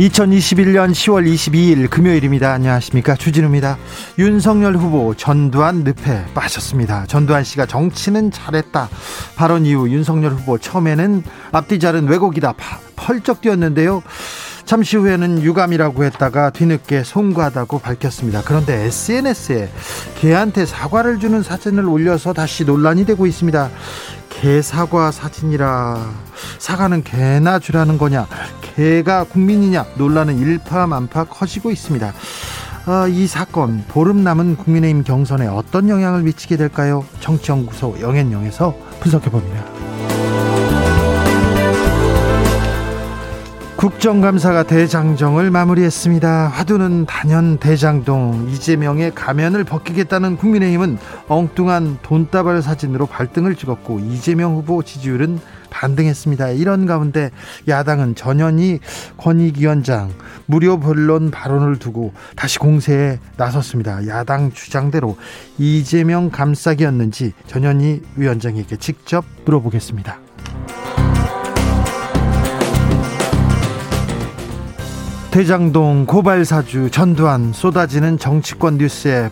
2021년 10월 22일 금요일입니다. 안녕하십니까. 주진우입니다. 윤석열 후보 전두환 늪에 빠졌습니다. 전두환 씨가 정치는 잘했다. 발언 이후 윤석열 후보 처음에는 앞뒤 자른 왜곡이다. 펄쩍 뛰었는데요. 잠시 후에는 유감이라고 했다가 뒤늦게 송구하다고 밝혔습니다. 그런데 SNS에 개한테 사과를 주는 사진을 올려서 다시 논란이 되고 있습니다. 개 사과 사진이라 사과는 개나 주라는 거냐 개가 국민이냐 논란은 일파만파 커지고 있습니다. 아, 이 사건 보름 남은 국민의힘 경선에 어떤 영향을 미치게 될까요? 정치연구소 영앤영에서 분석해 봅니다. 국정감사가 대장정을 마무리했습니다. 화두는 단연 대장동 이재명의 가면을 벗기겠다는 국민의힘은 엉뚱한 돈다발 사진으로 발등을 찍었고 이재명 후보 지지율은 반등했습니다. 이런 가운데 야당은 전현희 권익위원장 무료 변론 발언을 두고 다시 공세에 나섰습니다. 야당 주장대로 이재명 감싸기였는지 전현희 위원장에게 직접 물어보겠습니다. 대장동 고발 사주 전두환 쏟아지는 정치권 뉴스에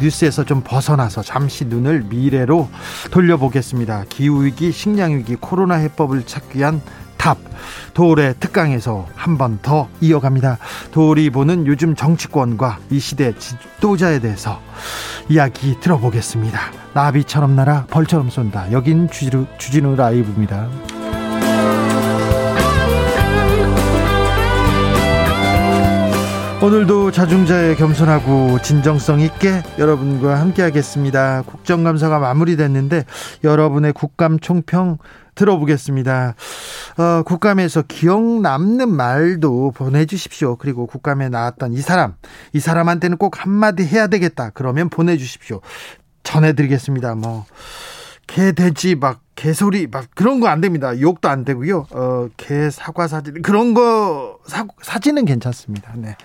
뉴스에서 좀 벗어나서 잠시 눈을 미래로 돌려보겠습니다. 기후 위기, 식량 위기, 코로나 해법을 찾기 위한 답 도올의 특강에서 한 번 더 이어갑니다. 도올이 보는 요즘 정치권과 이 시대 지도자에 대해서 이야기 들어보겠습니다. 나비처럼 날아 벌처럼 쏜다. 여긴 주진우, 주진우 라이브입니다. 오늘도 자중자에 겸손하고 진정성 있게 여러분과 함께하겠습니다. 국정감사가 마무리됐는데 여러분의 국감 총평 들어보겠습니다. 어, 국감에서 기억 남는 말도 보내주십시오. 그리고 국감에 나왔던 이 사람, 이 사람한테는 꼭 한마디 해야 되겠다. 그러면 보내주십시오. 전해드리겠습니다. 뭐, 개, 돼지, 막, 개소리 막 그런 거 안 됩니다. 욕도 안 되고요. 어, 개 사과 사진 그런 거 사, 사진은 괜찮습니다. 네.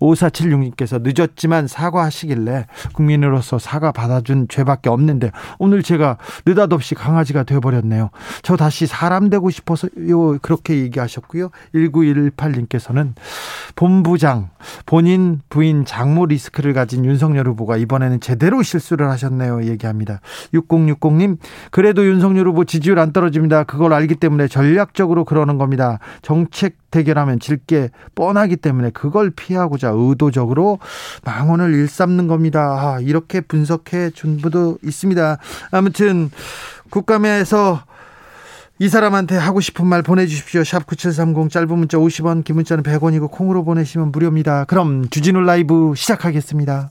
5476님께서 늦었지만 사과하시길래 국민으로서 사과 받아준 죄밖에 없는데 오늘 제가 느닷없이 강아지가 되어 버렸네요. 저 다시 사람 되고 싶어서요. 그렇게 얘기하셨고요. 1918님께서는 본부장 본인 부인 장모 리스크를 가진 윤석열 후보가 이번에는 제대로 실수를 하셨네요. 얘기합니다. 6060님 그래도 윤석열 후보 후보 지지율 안 떨어집니다. 그걸 알기 때문에 전략적으로 그러는 겁니다. 정책 대결하면 질게 뻔하기 때문에 그걸 피하고자 의도적으로 망언을 일삼는 겁니다. 아, 이렇게 분석해 준 분도 있습니다. 아무튼 국감에서 이 사람한테 하고 싶은 말 보내주십시오. 샵 9730 짧은 문자 50원, 긴 문자는 100원이고 콩으로 보내시면 무료입니다. 그럼 주진우 라이브 시작하겠습니다.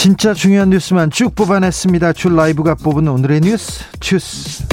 진짜 중요한 뉴스만 쭉 뽑아냈습니다. 줄 라이브가 뽑은 오늘의 뉴스 주스.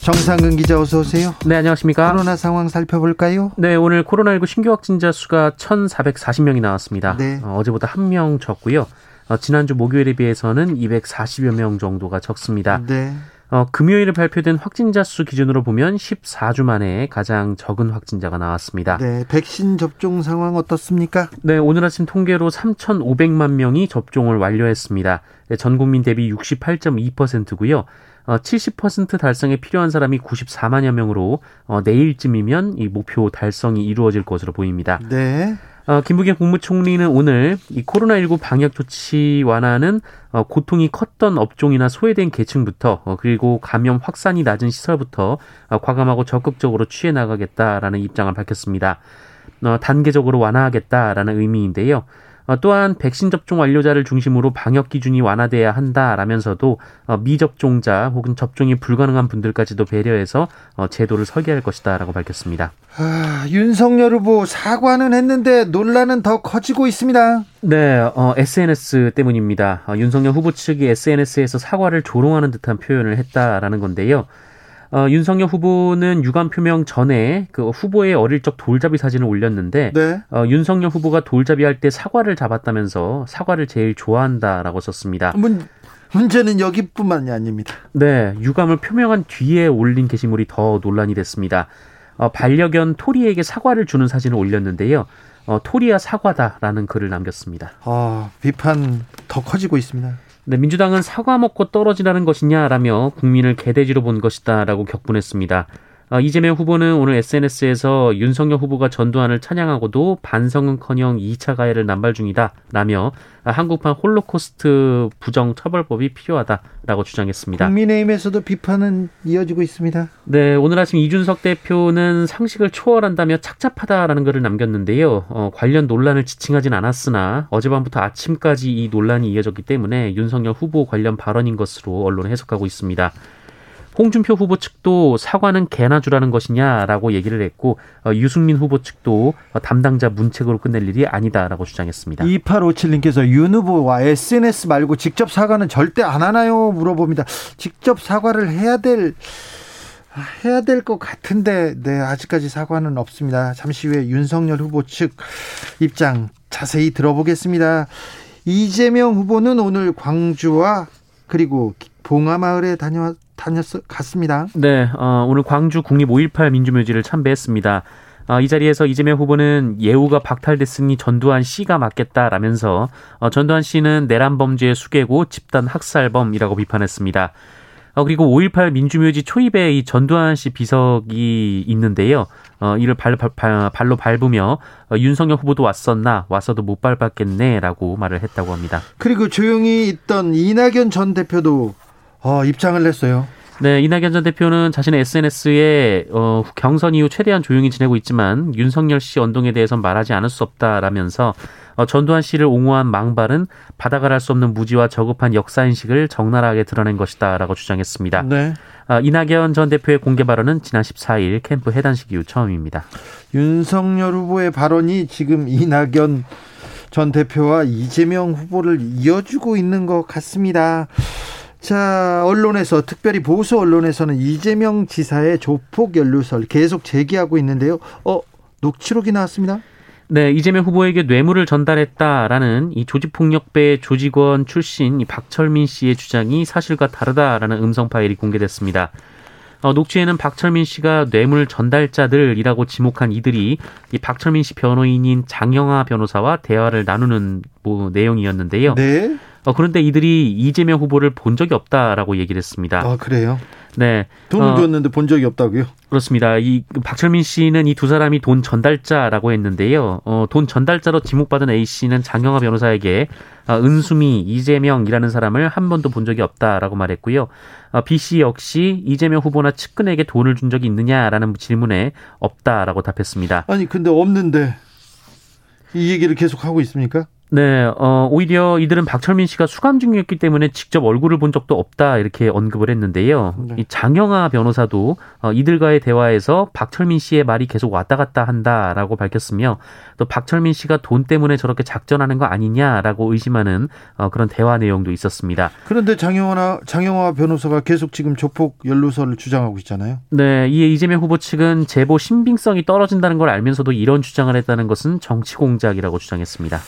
정상근 기자 어서 오세요. 네, 안녕하십니까? 코로나 상황 살펴볼까요? 네, 오늘 코로나19 신규 확진자 수가 1,440명이 나왔습니다. 네. 어, 제보다 한 명 적고요. 어, 지난주 목요일에 비해서는 240여 명 정도가 적습니다. 네. 어, 금요일에 발표된 확진자 수 기준으로 보면 14주 만에 가장 적은 확진자가 나왔습니다. 네, 백신 접종 상황 어떻습니까? 네, 오늘 아침 통계로 3,500만 명이 접종을 완료했습니다. 네, 전 국민 대비 68.2%고요. 어, 70% 달성에 필요한 사람이 94만여 명으로 어, 내일쯤이면 이 목표 달성이 이루어질 것으로 보입니다. 네. 어, 김부겸 국무총리는 오늘 이 코로나19 방역 조치 완화는 어, 고통이 컸던 업종이나 소외된 계층부터 어, 그리고 감염 확산이 낮은 시설부터 어, 과감하고 적극적으로 취해 나가겠다라는 입장을 밝혔습니다. 어, 단계적으로 완화하겠다라는 의미인데요. 어, 또한 백신 접종 완료자를 중심으로 방역 기준이 완화돼야 한다라면서도 어, 미접종자 혹은 접종이 불가능한 분들까지도 배려해서 어, 제도를 설계할 것이다라고 밝혔습니다. 아, 윤석열 후보 사과는 했는데 논란은 더 커지고 있습니다. 네, 어, SNS 때문입니다. 어, 윤석열 후보 측이 SNS에서 사과를 조롱하는 듯한 표현을 했다라는 건데요. 어, 윤석열 후보는 유감 표명 전에 그 후보의 어릴 적 돌잡이 사진을 올렸는데 네. 어, 윤석열 후보가 돌잡이 할 때 사과를 잡았다면서 사과를 제일 좋아한다라고 썼습니다. 문, 문제는 여기뿐만이 아닙니다. 네, 유감을 표명한 뒤에 올린 게시물이 더 논란이 됐습니다. 어, 반려견 토리에게 사과를 주는 사진을 올렸는데요. 어, 토리야 사과다라는 글을 남겼습니다. 아, 비판 더 커지고 있습니다. 네, 민주당은 사과 먹고 떨어지라는 것이냐라며 국민을 개돼지로 본 것이다라고 격분했습니다. 어, 이재명 후보는 오늘 SNS에서 윤석열 후보가 전두환을 찬양하고도 반성은커녕 2차 가해를 남발 중이다라며 한국판 홀로코스트 부정 처벌법이 필요하다라고 주장했습니다. 국민의힘에서도 비판은 이어지고 있습니다. 네, 오늘 아침 이준석 대표는 상식을 초월한다며 착잡하다라는 글을 남겼는데요. 어, 관련 논란을 지칭하진 않았으나 어젯밤부터 아침까지 이 논란이 이어졌기 때문에 윤석열 후보 관련 발언인 것으로 언론 해석하고 있습니다. 홍준표 후보 측도 사과는 개나 주라는 것이냐라고 얘기를 했고 어, 유승민 후보 측도 담당자 문책으로 끝낼 일이 아니다라고 주장했습니다. 2857님께서 윤 후보와 SNS 말고 직접 사과는 절대 안 하나요? 물어봅니다. 직접 사과를 해야 될 해야 될 것 같은데 네 아직까지 사과는 없습니다. 잠시 후에 윤석열 후보 측 입장 자세히 들어보겠습니다. 이재명 후보는 오늘 광주와 그리고 봉하마을에 다녀왔 다녔 갔습니다. 네, 어, 오늘 광주 국립 5.18 민주묘지를 참배했습니다. 어, 이 자리에서 이재명 후보는 예우가 박탈됐으니 전두환 씨가 맞겠다라면서 어, 전두환 씨는 내란 범죄의 수괴고 집단 학살범이라고 비판했습니다. 어, 그리고 5.18 민주묘지 초입에 이 전두환 씨 비석이 있는데요. 어, 이를 발, 발, 발로 밟으며 어, 윤석열 후보도 왔었나 왔어도 못 밟았겠네라고 말을 했다고 합니다. 그리고 조용히 있던 이낙연 전 대표도 어, 입장을 냈어요. 네, 이낙연 전 대표는 자신의 SNS에 어, 경선 이후 최대한 조용히 지내고 있지만 윤석열 씨 언동에 대해선 말하지 않을 수 없다라면서 어, 전두환 씨를 옹호한 망발은 받아갈 수 없는 무지와 저급한 역사 인식을 적나라하게 드러낸 것이다라고 주장했습니다. 네. 어, 이낙연 전 대표의 공개 발언은 지난 14일 캠프 해단식 이후 처음입니다. 윤석열 후보의 발언이 지금 이낙연 전 대표와 이재명 후보를 이어주고 있는 것 같습니다. 자, 언론에서 특별히 보수 언론에서는 이재명 지사의 조폭 연루설 계속 제기하고 있는데요. 어, 녹취록이 나왔습니다. 네, 이재명 후보에게 뇌물을 전달했다라는 이 조직폭력배 조직원 출신 이 박철민 씨의 주장이 사실과 다르다라는 음성 파일이 공개됐습니다. 어, 녹취에는 박철민 씨가 뇌물 전달자들이라고 지목한 이들이 이 박철민 씨 변호인인 장영아 변호사와 대화를 나누는 뭐 내용이었는데요. 네. 어, 그런데 이들이 이재명 후보를 본 적이 없다라고 얘기를 했습니다. 아, 그래요? 네. 돈을 어, 줬는데 본 적이 없다고요? 그렇습니다. 이 박철민 씨는 이 두 사람이 돈 전달자라고 했는데요. 어, 돈 전달자로 지목받은 A 씨는 장영하 변호사에게 어, 은수미, 이재명이라는 사람을 한 번도 본 적이 없다라고 말했고요. 어, B 씨 역시 이재명 후보나 측근에게 돈을 준 적이 있느냐라는 질문에 없다라고 답했습니다. 아니 근데 없는데 이 얘기를 계속 하고 있습니까? 네, 어, 오히려 이들은 박철민 씨가 수감 중이었기 때문에 직접 얼굴을 본 적도 없다 이렇게 언급을 했는데요. 네. 이 장영아 변호사도 어, 이들과의 대화에서 박철민 씨의 말이 계속 왔다 갔다 한다라고 밝혔으며 또 박철민 씨가 돈 때문에 저렇게 작전하는 거 아니냐라고 의심하는 어, 그런 대화 내용도 있었습니다. 그런데 장영아 장영아 변호사가 계속 지금 조폭 연루설을 주장하고 있잖아요. 네, 이에 이재명 후보 측은 제보 신빙성이 떨어진다는 걸 알면서도 이런 주장을 했다는 것은 정치 공작이라고 주장했습니다.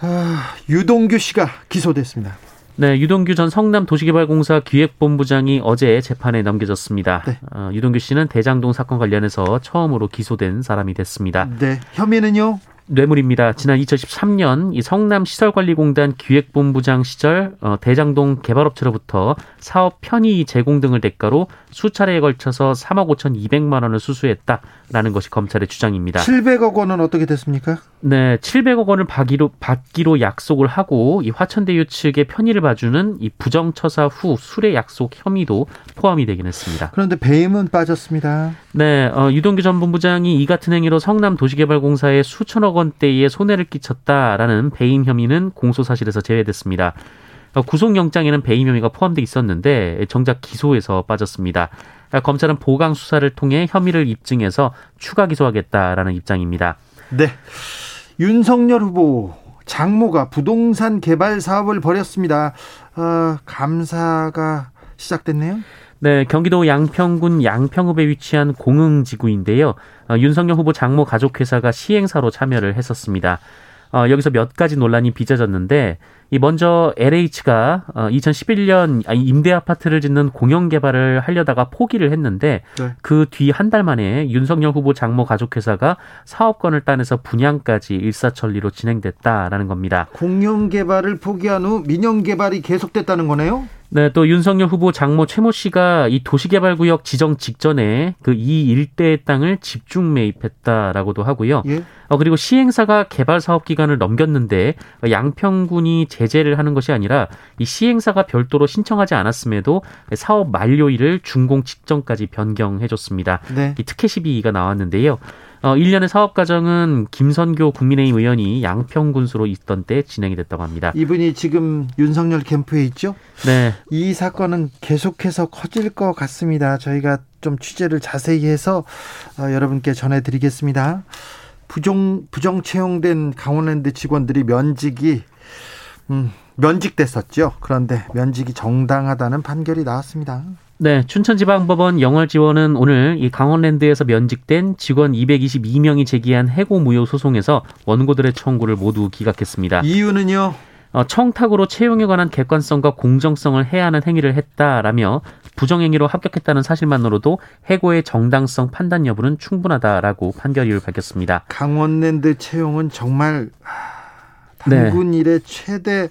아, 유동규 씨가 기소됐습니다. 네, 유동규 전 성남 도시개발공사 기획본부장이 어제 재판에 넘겨졌습니다. 네. 어, 유동규 씨는 대장동 사건 관련해서 처음으로 기소된 사람이 됐습니다. 네, 혐의는요? 뇌물입니다. 지난 2013년 이 성남시설관리공단 기획본부장 시절 어, 대장동 개발업체로부터 사업 편의 제공 등을 대가로 수차례에 걸쳐서 3억 5천 2백만 원을 수수했다라는 것이 검찰의 주장입니다. 700억 원은 어떻게 됐습니까? 네, 700억 원을 받기로, 받기로 약속을 하고 이 화천대유 측의 편의를 봐주는 이 부정처사 후 수뢰 약속 혐의도 포함이 되긴 했습니다. 그런데 배임은 빠졌습니다. 네, 어, 유동규 전 본부장이 이 같은 행위로 성남 도시개발공사에 수천억 원대의 손해를 끼쳤다라는 배임 혐의는 공소 사실에서 제외됐습니다. 어, 구속영장에는 배임 혐의가 포함돼 있었는데 정작 기소에서 빠졌습니다. 검찰은 보강 수사를 통해 혐의를 입증해서 추가 기소하겠다라는 입장입니다. 네. 윤석열 후보 장모가 부동산 개발 사업을 벌였습니다. 어, 감사가 시작됐네요. 네, 경기도 양평군 양평읍에 위치한 공흥지구인데요. 어, 윤석열 후보 장모 가족회사가 시행사로 참여를 했었습니다. 어, 여기서 몇 가지 논란이 빚어졌는데 이 먼저 LH가 어, 2011년 임대 아파트를 짓는 공영 개발을 하려다가 포기를 했는데 네. 그뒤 한 달 만에 윤석열 후보 장모 가족회사가 사업권을 따내서 분양까지 일사천리로 진행됐다라는 겁니다. 공영 개발을 포기한 후 민영 개발이 계속됐다는 거네요? 네, 또 윤석열 후보 장모 최모 씨가 이 도시개발구역 지정 직전에 그 이 일대의 땅을 집중 매입했다라고도 하고요. 예? 어, 그리고 시행사가 개발 사업 기간을 넘겼는데 양평군이 제재를 하는 것이 아니라 이 시행사가 별도로 신청하지 않았음에도 사업 만료일을 준공 직전까지 변경해줬습니다. 네. 이 특혜 시비가 나왔는데요. 어, 1년의 사업 과정은 김선교 국민의힘 의원이 양평군수로 있던 때 진행이 됐다고 합니다. 이분이 지금 윤석열 캠프에 있죠? 네. 이 사건은 계속해서 커질 것 같습니다. 저희가 좀 취재를 자세히 해서 어, 여러분께 전해드리겠습니다. 부정 부정 채용된 강원랜드 직원들이 면직이 음, 면직됐었죠. 그런데 면직이 정당하다는 판결이 나왔습니다. 네, 춘천지방법원 영월지원은 오늘 이 강원랜드에서 면직된 직원 222명이 제기한 해고 무효 소송에서 원고들의 청구를 모두 기각했습니다. 이유는요? 어, 청탁으로 채용에 관한 객관성과 공정성을 해야하는 행위를 했다라며 부정행위로 합격했다는 사실만으로도 해고의 정당성 판단 여부는 충분하다라고 판결 이유를 밝혔습니다. 강원랜드 채용은 정말 당군 네. 일의 최대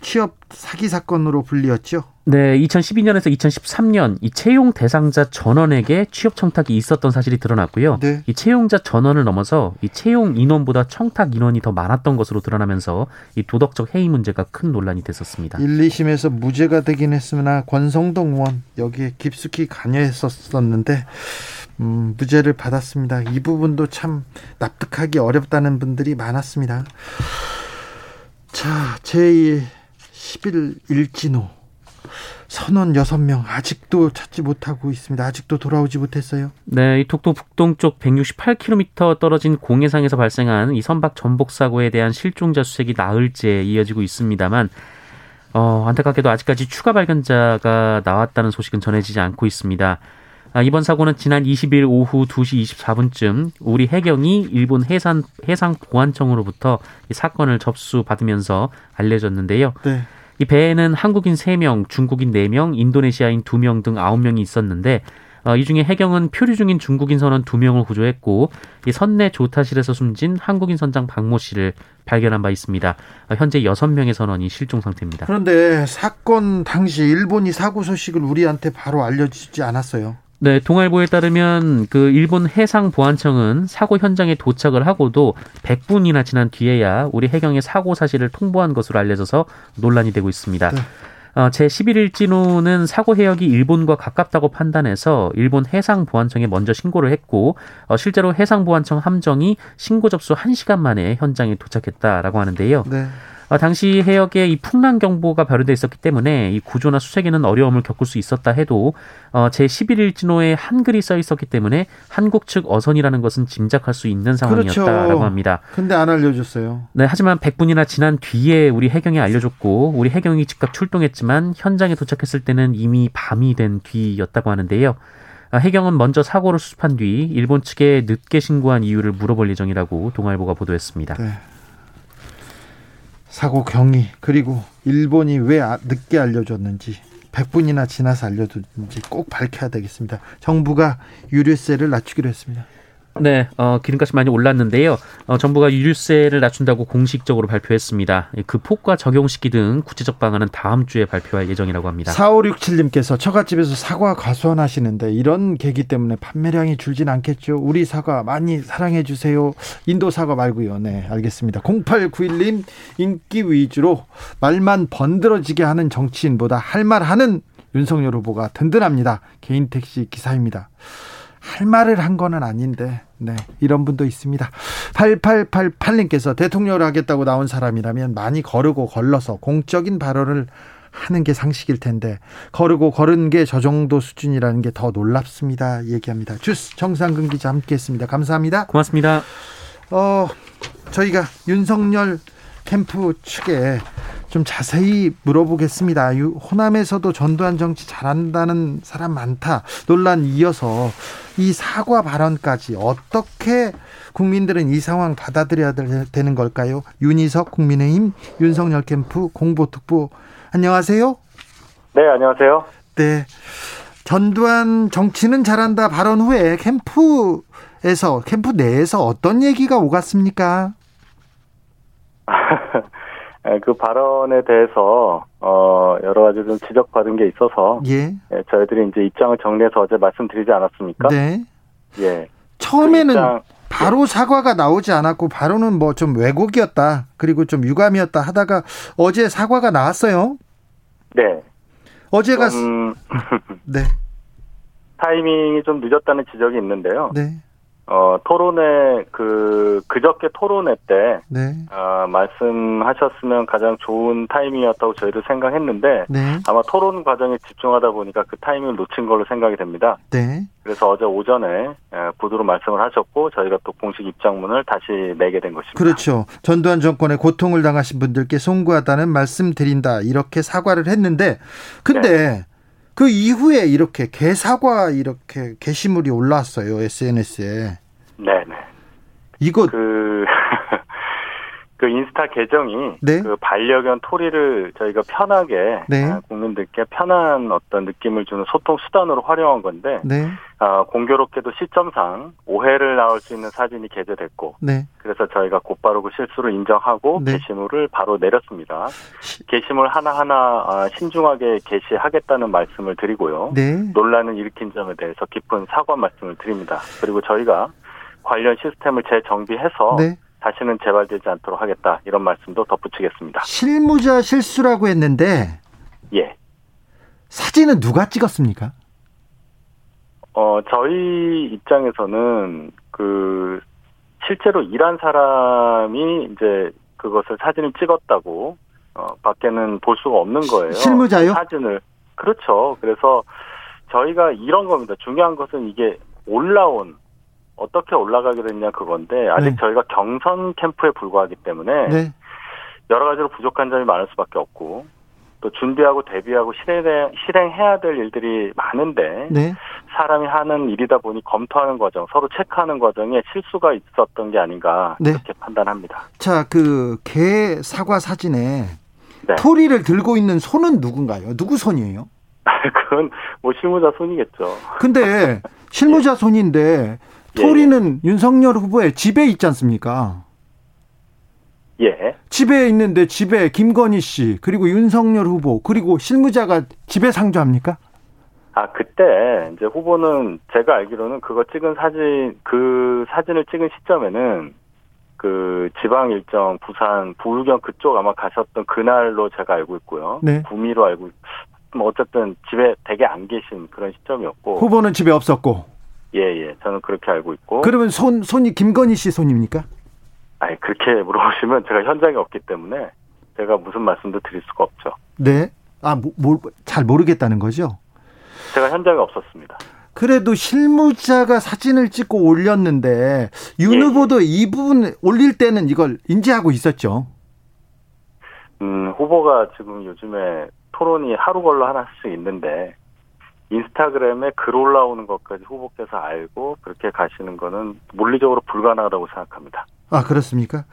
취업 사기 사건으로 불리었죠. 네, 2012년에서 2013년 이 채용 대상자 전원에게 취업 청탁이 있었던 사실이 드러났고요. 네. 이 채용자 전원을 넘어서 이 채용 인원보다 청탁 인원이 더 많았던 것으로 드러나면서 이 도덕적 해이 문제가 큰 논란이 됐었습니다. 1, 2심에서 무죄가 되긴 했으나 권성동 의원 여기에 깊숙이 관여했었었는데 음, 무죄를 받았습니다. 이 부분도 참 납득하기 어렵다는 분들이 많았습니다. 자, 제2 11 일진호 선원 6명 아직도 찾지 못하고 있습니다. 아직도 돌아오지 못했어요. 네, 이 독도 북동쪽 168km 떨어진 공해상에서 발생한 이 선박 전복 사고에 대한 실종자 수색이 나흘째 이어지고 있습니다만 어, 안타깝게도 아직까지 추가 발견자가 나왔다는 소식은 전해지지 않고 있습니다. 아, 이번 사고는 지난 20일 오후 2시 24분쯤 우리 해경이 일본 해산 해상 보안청으로부터 이 사건을 접수받으면서 알려졌는데요. 네. 이 배에는 한국인 3명, 중국인 4명, 인도네시아인 2명 등 9명이 있었는데 어, 이 중에 해경은 표류 중인 중국인 선원 2명을 구조했고 이 선내 조타실에서 숨진 한국인 선장 박모 씨를 발견한 바 있습니다. 어, 현재 6명의 선원이 실종 상태입니다. 그런데 사건 당시 일본이 사고 소식을 우리한테 바로 알려주지 않았어요. 네, 동아일보에 따르면 그 일본 해상 보안청은 사고 현장에 도착을 하고도 100분이나 지난 뒤에야 우리 해경의 사고 사실을 통보한 것으로 알려져서 논란이 되고 있습니다. 네. 어, 제11일 진호는 사고 해역이 일본과 가깝다고 판단해서 일본 해상보안청에 먼저 신고를 했고 어, 실제로 해상보안청 함정이 신고 접수 1시간 만에 현장에 도착했다라고 하는데요. 네. 어, 당시 해역에 이 풍랑 경보가 발효돼 있었기 때문에 이 구조나 수색에는 어려움을 겪을 수 있었다 해도 어, 제 11일 진호에 한글이 써 있었기 때문에 한국 측 어선이라는 것은 짐작할 수 있는 상황이었다라고 그렇죠. 합니다. 근데 안 알려줬어요. 네, 하지만 100분이나 지난 뒤에 우리 해경에 알려줬고 우리 해경이 즉각 출동했지만 현장에 도착했을 때는 이미 밤이 된 뒤였다고 하는데요. 아, 해경은 먼저 사고를 수습한 뒤 일본 측에 늦게 신고한 이유를 물어볼 예정이라고 동아일보가 보도했습니다. 네. 사고 경위 그리고 일본이 왜 아, 늦게 알려줬는지 100분이나 지나서 알려줬는지 꼭 밝혀야 되겠습니다. 정부가 유류세를 낮추기로 했습니다. 네, 어, 기름값이 많이 올랐는데요. 어, 정부가 유류세를 낮춘다고 공식적으로 발표했습니다. 그 폭과 적용시기 등 구체적 방안은 다음 주에 발표할 예정이라고 합니다. 4567님께서 처갓집에서 사과 과수원하시는데 이런 계기 때문에 판매량이 줄진 않겠죠. 우리 사과 많이 사랑해 주세요. 인도 사과 말고요. 네, 알겠습니다. 0891님 인기 위주로 말만 번들어지게 하는 정치인보다 할 말 하는 윤석열 후보가 든든합니다. 개인 택시 기사입니다. 할 말을 한 거는 아닌데, 네, 이런 분도 있습니다. 8888님께서 대통령을 하겠다고 나온 사람이라면 많이 거르고 걸러서 공적인 발언을 하는 게 상식일 텐데, 거르고 걸은 게 저 정도 수준이라는 게 더 놀랍습니다. 얘기합니다. 주스 정상근 기자 함께 했습니다. 감사합니다. 고맙습니다. 어, 저희가 윤석열 캠프 측에 좀 자세히 물어보겠습니다. 호남에서도 전두환 정치 잘한다는 사람 많다. 논란 이어서 이 사과 발언까지 어떻게 국민들은 이 상황 받아들여야 되는 걸까요? 윤희석 국민의힘 윤석열 캠프 공보특보 안녕하세요. 네, 안녕하세요. 네. 전두환 정치는 잘한다 발언 후에 캠프에서 캠프 내에서 어떤 얘기가 오갔습니까? 예, 그 발언에 대해서 어 여러 가지 좀 지적받은 게 있어서 예. 예 저희들이 이제 입장을 정리해서 어제 말씀드리지 않았습니까? 네. 예. 처음에는 그 입장, 바로 예. 사과가 나오지 않았고 바로는 뭐 좀 왜곡이었다 그리고 좀 유감이었다 하다가 어제 사과가 나왔어요. 네. 어제가 좀, 네. 타이밍이 좀 늦었다는 지적이 있는데요. 네. 어, 토론회, 그, 그저께 토론회 때, 네. 어, 말씀하셨으면 가장 좋은 타이밍이었다고 저희도 생각했는데, 네. 아마 토론 과정에 집중하다 보니까 그 타이밍을 놓친 걸로 생각이 됩니다. 네. 그래서 어제 오전에 구두로 말씀을 하셨고, 저희가 또 공식 입장문을 다시 내게 된 것입니다. 그렇죠. 전두환 정권의 고통을 당하신 분들께 송구하다는 말씀 드린다. 이렇게 사과를 했는데, 근데, 네. 그 이후에 이렇게 개사과 이렇게 게시물이 올라왔어요 SNS에. 네네. 이거 그, 그 인스타 계정이 네? 그 반려견 토리를 저희가 편하게 네. 아, 국민들께 편한 어떤 느낌을 주는 소통 수단으로 활용한 건데 네. 아, 공교롭게도 시점상 오해를 낳을 수 있는 사진이 게재됐고 네. 그래서 저희가 곧바로 그 실수를 인정하고 네. 게시물을 바로 내렸습니다. 게시물 하나하나 아, 신중하게 게시하겠다는 말씀을 드리고요. 네. 논란을 일으킨 점에 대해서 깊은 사과 말씀을 드립니다. 그리고 저희가 관련 시스템을 재정비해서 네. 다시는 재발되지 않도록 하겠다 이런 말씀도 덧붙이겠습니다. 실무자 실수라고 했는데 예. 사진은 누가 찍었습니까? 어 저희 입장에서는 그 실제로 일한 사람이 이제 그것을 사진을 찍었다고 어 밖에는 볼 수가 없는 거예요. 실무자요? 사진을 그렇죠. 그래서 저희가 이런 겁니다. 중요한 것은 이게 올라온 어떻게 올라가게 됐냐 그건데 아직 네. 저희가 경선 캠프에 불과하기 때문에 네. 여러 가지로 부족한 점이 많을 수밖에 없고 또 준비하고 대비하고 실행 실행해야 될 일들이 많은데 네. 사람이 하는 일이다 보니 검토하는 과정, 서로 체크하는 과정에 실수가 있었던 게 아닌가 네. 이렇게 판단합니다. 자, 그 개 사과 사진에 네. 토리를 들고 있는 손은 누군가요? 누구 손이에요? 그건 뭐 실무자 손이겠죠. 근데 실무자 손인데 토리는 예. 윤석열 후보의 집에 있지 않습니까? 예. 집에 있는데 집에 김건희 씨 그리고 윤석열 후보 그리고 실무자가 집에 상주합니까? 아 그때 이제 후보는 제가 알기로는 그거 찍은 사진 그 사진을 찍은 시점에는 그 지방 일정 부산 부울경 그쪽 아마 가셨던 그날로 제가 알고 있고요. 네. 구미로 알고 뭐 어쨌든 집에 되게 안 계신 그런 시점이었고 후보는 집에 없었고 예예 예. 저는 그렇게 알고 있고 그러면 손 손이 김건희 씨 손입니까? 아니 그렇게 물어보시면 제가 현장에 없기 때문에 제가 무슨 말씀도 드릴 수가 없죠. 네. 아, 뭐, 잘 모르겠다는 거죠? 제가 현장에 없었습니다. 그래도 실무자가 사진을 찍고 올렸는데 윤 예. 후보도 이 부분 올릴 때는 이걸 인지하고 있었죠. 음, 후보가 지금 요즘에 토론이 하루 걸러 하나씩 있는데 인스타그램에 글 올라오는 것까지 후보께서 알고 그렇게 가시는 거는 물리적으로 불가능하다고 생각합니다. 아 그렇습니까?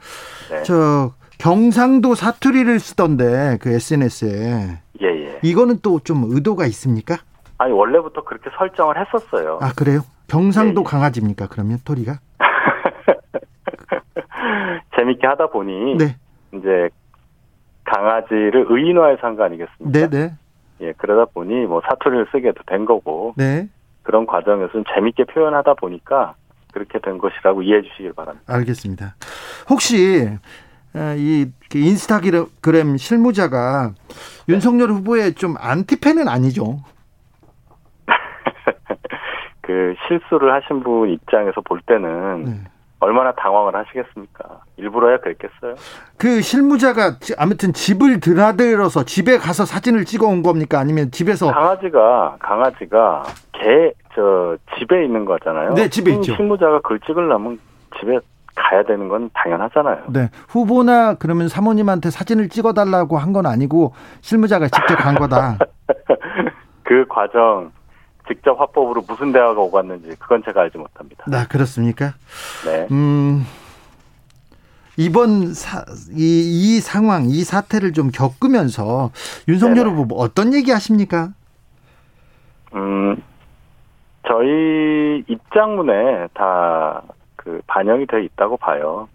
네. 저 경상도 사투리를 쓰던데 그 SNS에 예예. 예. 이거는 또 좀 의도가 있습니까? 아니 원래부터 그렇게 설정을 했었어요. 아 그래요? 경상도 예, 예. 강아지입니까? 그러면 토리가? 재밌게 하다 보니 네. 이제 강아지를 의인화해서 한 거 아니겠습니까? 네네. 네. 예, 그러다 보니 뭐 사투리를 쓰게도 된 거고. 네. 그런 과정에서는 재밌게 표현하다 보니까 그렇게 된 것이라고 이해해 주시길 바랍니다. 알겠습니다. 혹시 이그 인스타그램 실무자가 네. 윤석열 후보의 좀 안티팬은 아니죠? 그 실수를 하신 분 입장에서 볼 때는 네. 얼마나 당황을 하시겠습니까? 일부러야 그랬겠어요? 그 실무자가 아무튼 집을 드나들어서 집에 가서 사진을 찍어 온 겁니까? 아니면 집에서 강아지가 강아지가 개 저 집에 있는 거잖아요. 네, 집에 있죠. 실무자가 글 찍으려면 집에 가야 되는 건 당연하잖아요. 네. 후보나 그러면 사모님한테 사진을 찍어 달라고 한 건 아니고 실무자가 직접 간 거다. 그 과정 직접 화법으로 무슨 대화가 오갔는지 그건 제가 알지 못합니다. 네, 그렇습니까? 네. 음, 이번 사, 이, 이 상황, 이 사태를 좀 겪으면서 윤석열 후보 뭐 어떤 얘기 하십니까? 음, 저희 입장문에 다 그 반영이 되어 있다고 봐요.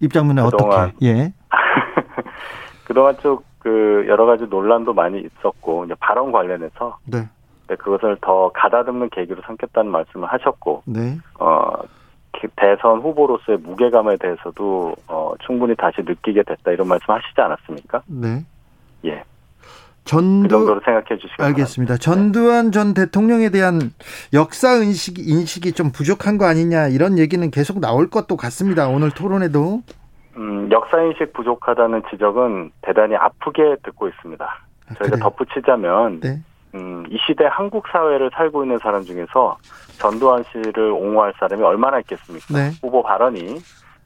입장문에 어떻게? 예. 그동안 쭉 그 여러 가지 논란도 많이 있었고 이제 발언 관련해서 네. 네, 그것을 더 가다듬는 계기로 삼겠다는 말씀을 하셨고, 네. 어, 대선 후보로서의 무게감에 대해서도 어, 충분히 다시 느끼게 됐다 이런 말씀 하시지 않았습니까? 네. 예. 전두 그 정도로 생각해 주시기 알겠습니다. 바랍니다. 전두환 전 대통령에 대한 역사 인식 인식이 좀 부족한 거 아니냐 이런 얘기는 계속 나올 것도 같습니다. 오늘 토론에도. 음, 역사 인식 부족하다는 지적은 대단히 아프게 듣고 있습니다. 아, 저희가 그래요? 덧붙이자면 네. 음, 이 시대 한국 사회를 살고 있는 사람 중에서 전두환 씨를 옹호할 사람이 얼마나 있겠습니까? 네. 후보 발언이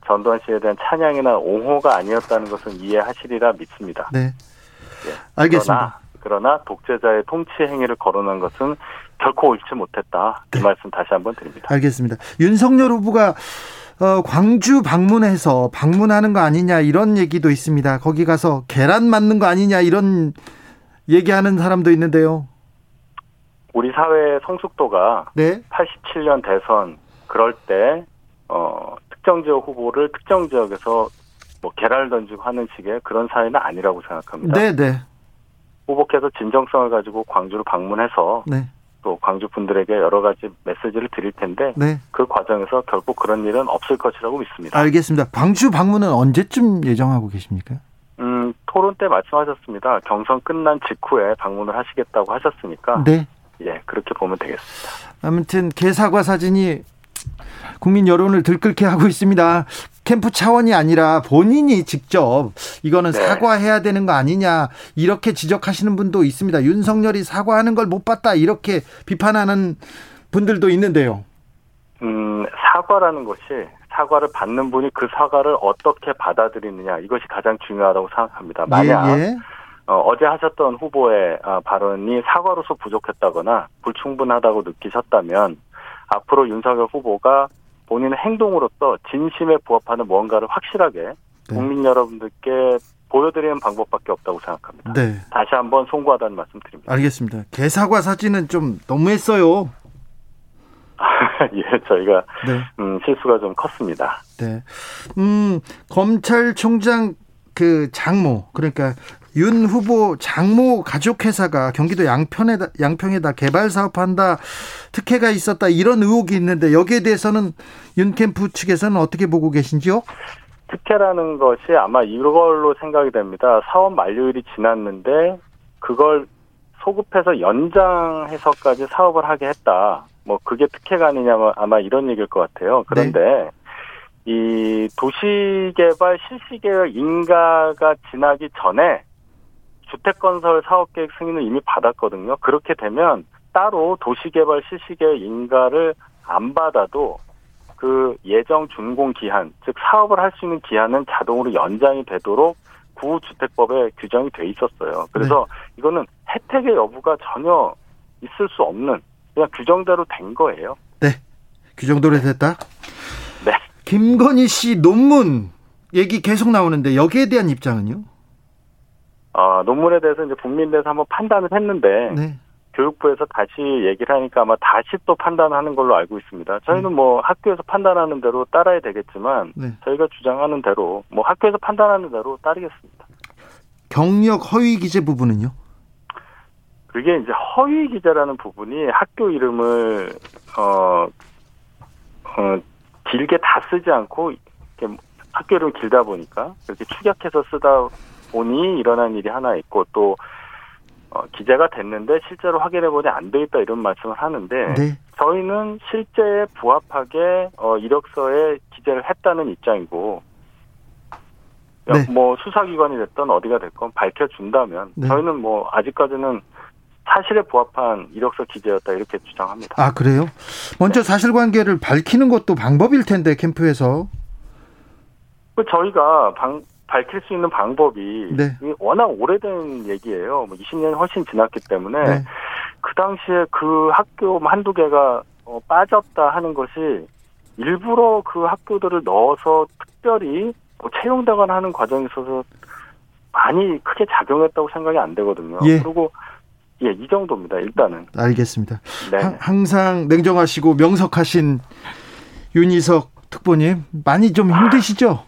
전두환 씨에 대한 찬양이나 옹호가 아니었다는 것은 이해하시리라 믿습니다. 네. 예. 알겠습니다. 그러나, 그러나, 독재자의 통치 행위를 거론한 것은 결코 옳지 못했다. 이 네. 말씀 다시 한번 드립니다. 알겠습니다. 윤석열 후보가 어, 광주 방문해서 방문하는 거 아니냐 이런 얘기도 있습니다. 거기 가서 계란 맞는 거 아니냐 이런 얘기하는 사람도 있는데요. 우리 사회의 성숙도가 네? 87년 대선 그럴 때 어, 특정 지역 후보를 특정 지역에서 뭐 개랄 던지고 하는 식의 그런 사회는 아니라고 생각합니다. 네, 네. 후보께서 진정성을 가지고 광주를 방문해서 네. 또 광주 분들에게 여러 가지 메시지를 드릴 텐데 네. 그 과정에서 결국 그런 일은 없을 것이라고 믿습니다. 알겠습니다. 광주 방문은 언제쯤 예정하고 계십니까? 음, 토론 때 말씀하셨습니다. 경선 끝난 직후에 방문을 하시겠다고 하셨으니까 네. 예, 그렇게 보면 되겠습니다. 아무튼 개사과 사진이 국민 여론을 들끓게 하고 있습니다. 캠프 차원이 아니라 본인이 직접 이거는 네. 사과해야 되는 거 아니냐 이렇게 지적하시는 분도 있습니다. 윤석열이 사과하는 걸 못 봤다 이렇게 비판하는 분들도 있는데요. 음, 사과라는 것이 사과를 받는 분이 그 사과를 어떻게 받아들이느냐 이것이 가장 중요하다고 생각합니다. 만약 예, 예. 어, 제 하셨던 후보의 어, 발언이 사과로서 부족했다거나 불충분하다고 느끼셨다면 앞으로 윤석열 후보가 본인의 행동으로서 진심에 부합하는 무언가를 확실하게 네. 국민 여러분들께 보여드리는 방법밖에 없다고 생각합니다. 네. 다시 한번 송구하다는 말씀 드립니다. 알겠습니다. 개사과 사진은 좀 너무했어요. 예, 저희가 네. 음, 실수가 좀 컸습니다. 네. 음, 검찰총장 그 장모 그러니까 윤 후보 장모 가족회사가 경기도 양편에다 양평에다 개발 사업한다 특혜가 있었다 이런 의혹이 있는데 여기에 대해서는 윤 캠프 측에서는 어떻게 보고 계신지요? 특혜라는 것이 아마 이걸로 생각이 됩니다. 사업 만료일이 지났는데 그걸 소급해서 연장해서까지 사업을 하게 했다. 뭐 그게 특혜가 아니냐면 아마 이런 얘기일 것 같아요. 그런데 네. 이 도시개발 실시계획 인가가 지나기 전에 주택건설 사업계획 승인을 이미 받았거든요. 그렇게 되면 따로 도시개발 실시계획 인가를 안 받아도 그 예정 준공 기한, 즉 사업을 할 수 있는 기한은 자동으로 연장이 되도록 구주택법에 규정이 돼 있었어요. 그래서 네. 이거는 혜택의 여부가 전혀 있을 수 없는 그냥 규정대로 된 거예요. 네. 규정대로 됐다? 네. 김건희 씨 논문 얘기 계속 나오는데 여기에 대한 입장은요? 어, 논문에 대해서 이제 국민대에서 한번 판단을 했는데 네. 교육부에서 다시 얘기를 하니까 아마 다시 또 판단하는 걸로 알고 있습니다. 저희는 뭐 학교에서 판단하는 대로 따라야 되겠지만 네. 저희가 주장하는 대로 뭐 학교에서 판단하는 대로 따르겠습니다. 경력 허위 기재 부분은요? 그게 이제 허위 기재라는 부분이 학교 이름을 어, 어 길게 다 쓰지 않고 이렇게 학교 이름 길다 보니까 그렇게 축약해서 쓰다 보니 일어난 일이 하나 있고 또 어, 기재가 됐는데 실제로 확인해 보니 안 돼 있다 이런 말씀을 하는데 네. 저희는 실제에 부합하게 어, 이력서에 기재를 했다는 입장이고 네. 뭐 수사기관이 됐던 어디가 됐건 밝혀준다면 네. 저희는 뭐 아직까지는 사실에 부합한 이력서 기재였다 이렇게 주장합니다. 아 그래요? 먼저 네. 사실관계를 밝히는 것도 방법일 텐데 캠프에서. 그 저희가 방, 밝힐 수 있는 방법이 네. 워낙 오래된 얘기예요. 뭐 20년이 훨씬 지났기 때문에 네. 그 당시에 그 학교 한두 개가 어, 빠졌다 하는 것이 일부러 그 학교들을 넣어서 특별히 뭐 채용되거나 하는 과정에 있어서 많이 크게 작용했다고 생각이 안 되거든요. 예. 그리고 예, 이 정도입니다. 일단은. 알겠습니다. 네. 하, 항상 냉정하시고 명석하신 윤희석 특보님 많이 좀 힘드시죠?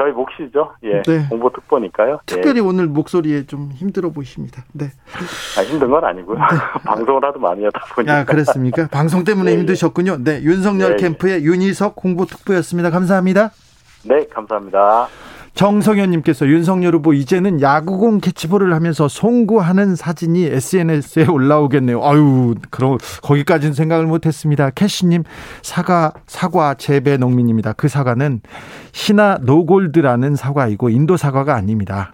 저희 몫이죠. 예. 네. 공보 특보니까요. 특별히 예. 오늘 목소리에 좀 힘들어 보십니다. 네. 아, 힘든 건 아니고요. 네. 방송을 하도 많이 하다 보니까. 아, 그렇습니까? 방송 때문에 예, 예. 힘드셨군요. 네. 윤석열 예, 예. 캠프의 윤희석 공보 특보였습니다. 감사합니다. 네, 감사합니다. 정성현님께서 윤석열 후보 이제는 야구공 캐치볼을 하면서 송구하는 사진이 SNS에 올라오겠네요. 아유, 그럼 거기까지는 생각을 못했습니다. 캐시님 사과 사과 재배 농민입니다. 그 사과는 시나 노골드라는 사과이고 인도 사과가 아닙니다.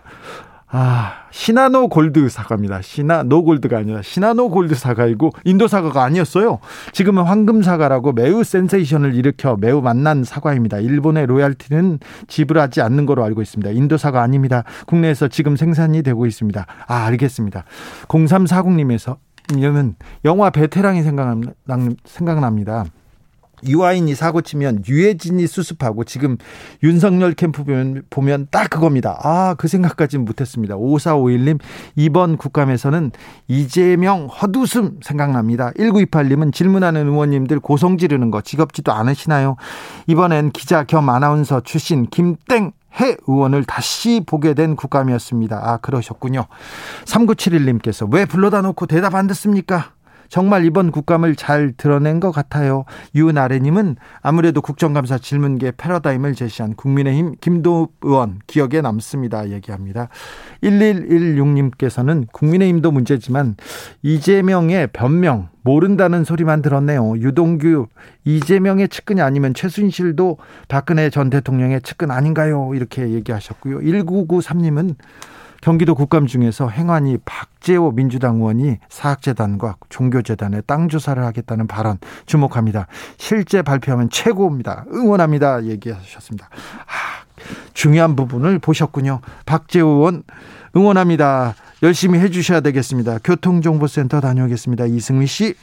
아, 시나노 골드 사과입니다. 시나노 골드가 아니라 시나노 골드 사과이고 인도 사과가 아니었어요. 지금은 황금 사과라고 매우 센세이션을 일으켜 매우 만난 사과입니다. 일본의 로얄티는 지불하지 않는 거로 알고 있습니다. 인도 사과 아닙니다. 국내에서 지금 생산이 되고 있습니다. 아, 알겠습니다. 0340님에서 는 영화 베테랑이 생각납니다. 유아인이 사고 치면 유해진이 수습하고 지금 윤석열 캠프 보면, 보면 딱 그겁니다. 아, 그 생각까지는 못했습니다. 5451님, 이번 국감에서는 이재명 헛웃음 생각납니다. 1928님은 질문하는 의원님들 고성 지르는 거 지겹지도 않으시나요? 이번엔 기자 겸 아나운서 출신 김땡 해 의원을 다시 보게 된 국감이었습니다. 아, 그러셨군요. 3971님께서 왜 불러다 놓고 대답 안 듣습니까? 정말 이번 국감을 잘 드러낸 것 같아요. 유나래님은 아무래도 국정감사 질문계 패러다임을 제시한 국민의힘 김도 의원 기억에 남습니다. 얘기합니다. 1116님께서는 국민의힘도 문제지만 이재명의 변명 모른다는 소리만 들었네요. 유동규 이재명의 측근이 아니면 최순실도 박근혜 전 대통령의 측근 아닌가요? 이렇게 얘기하셨고요. 1993님은 경기도 국감 중에서 행안위 박재호 민주당 의원이 사학재단과 종교재단에 땅 조사를 하겠다는 발언 주목합니다. 실제 발표하면 최고입니다. 응원합니다. 얘기하셨습니다. 아, 중요한 부분을 보셨군요. 박재호 의원 응원합니다. 열심히 해주셔야 되겠습니다. 교통정보센터 다녀오겠습니다. 이승미 씨.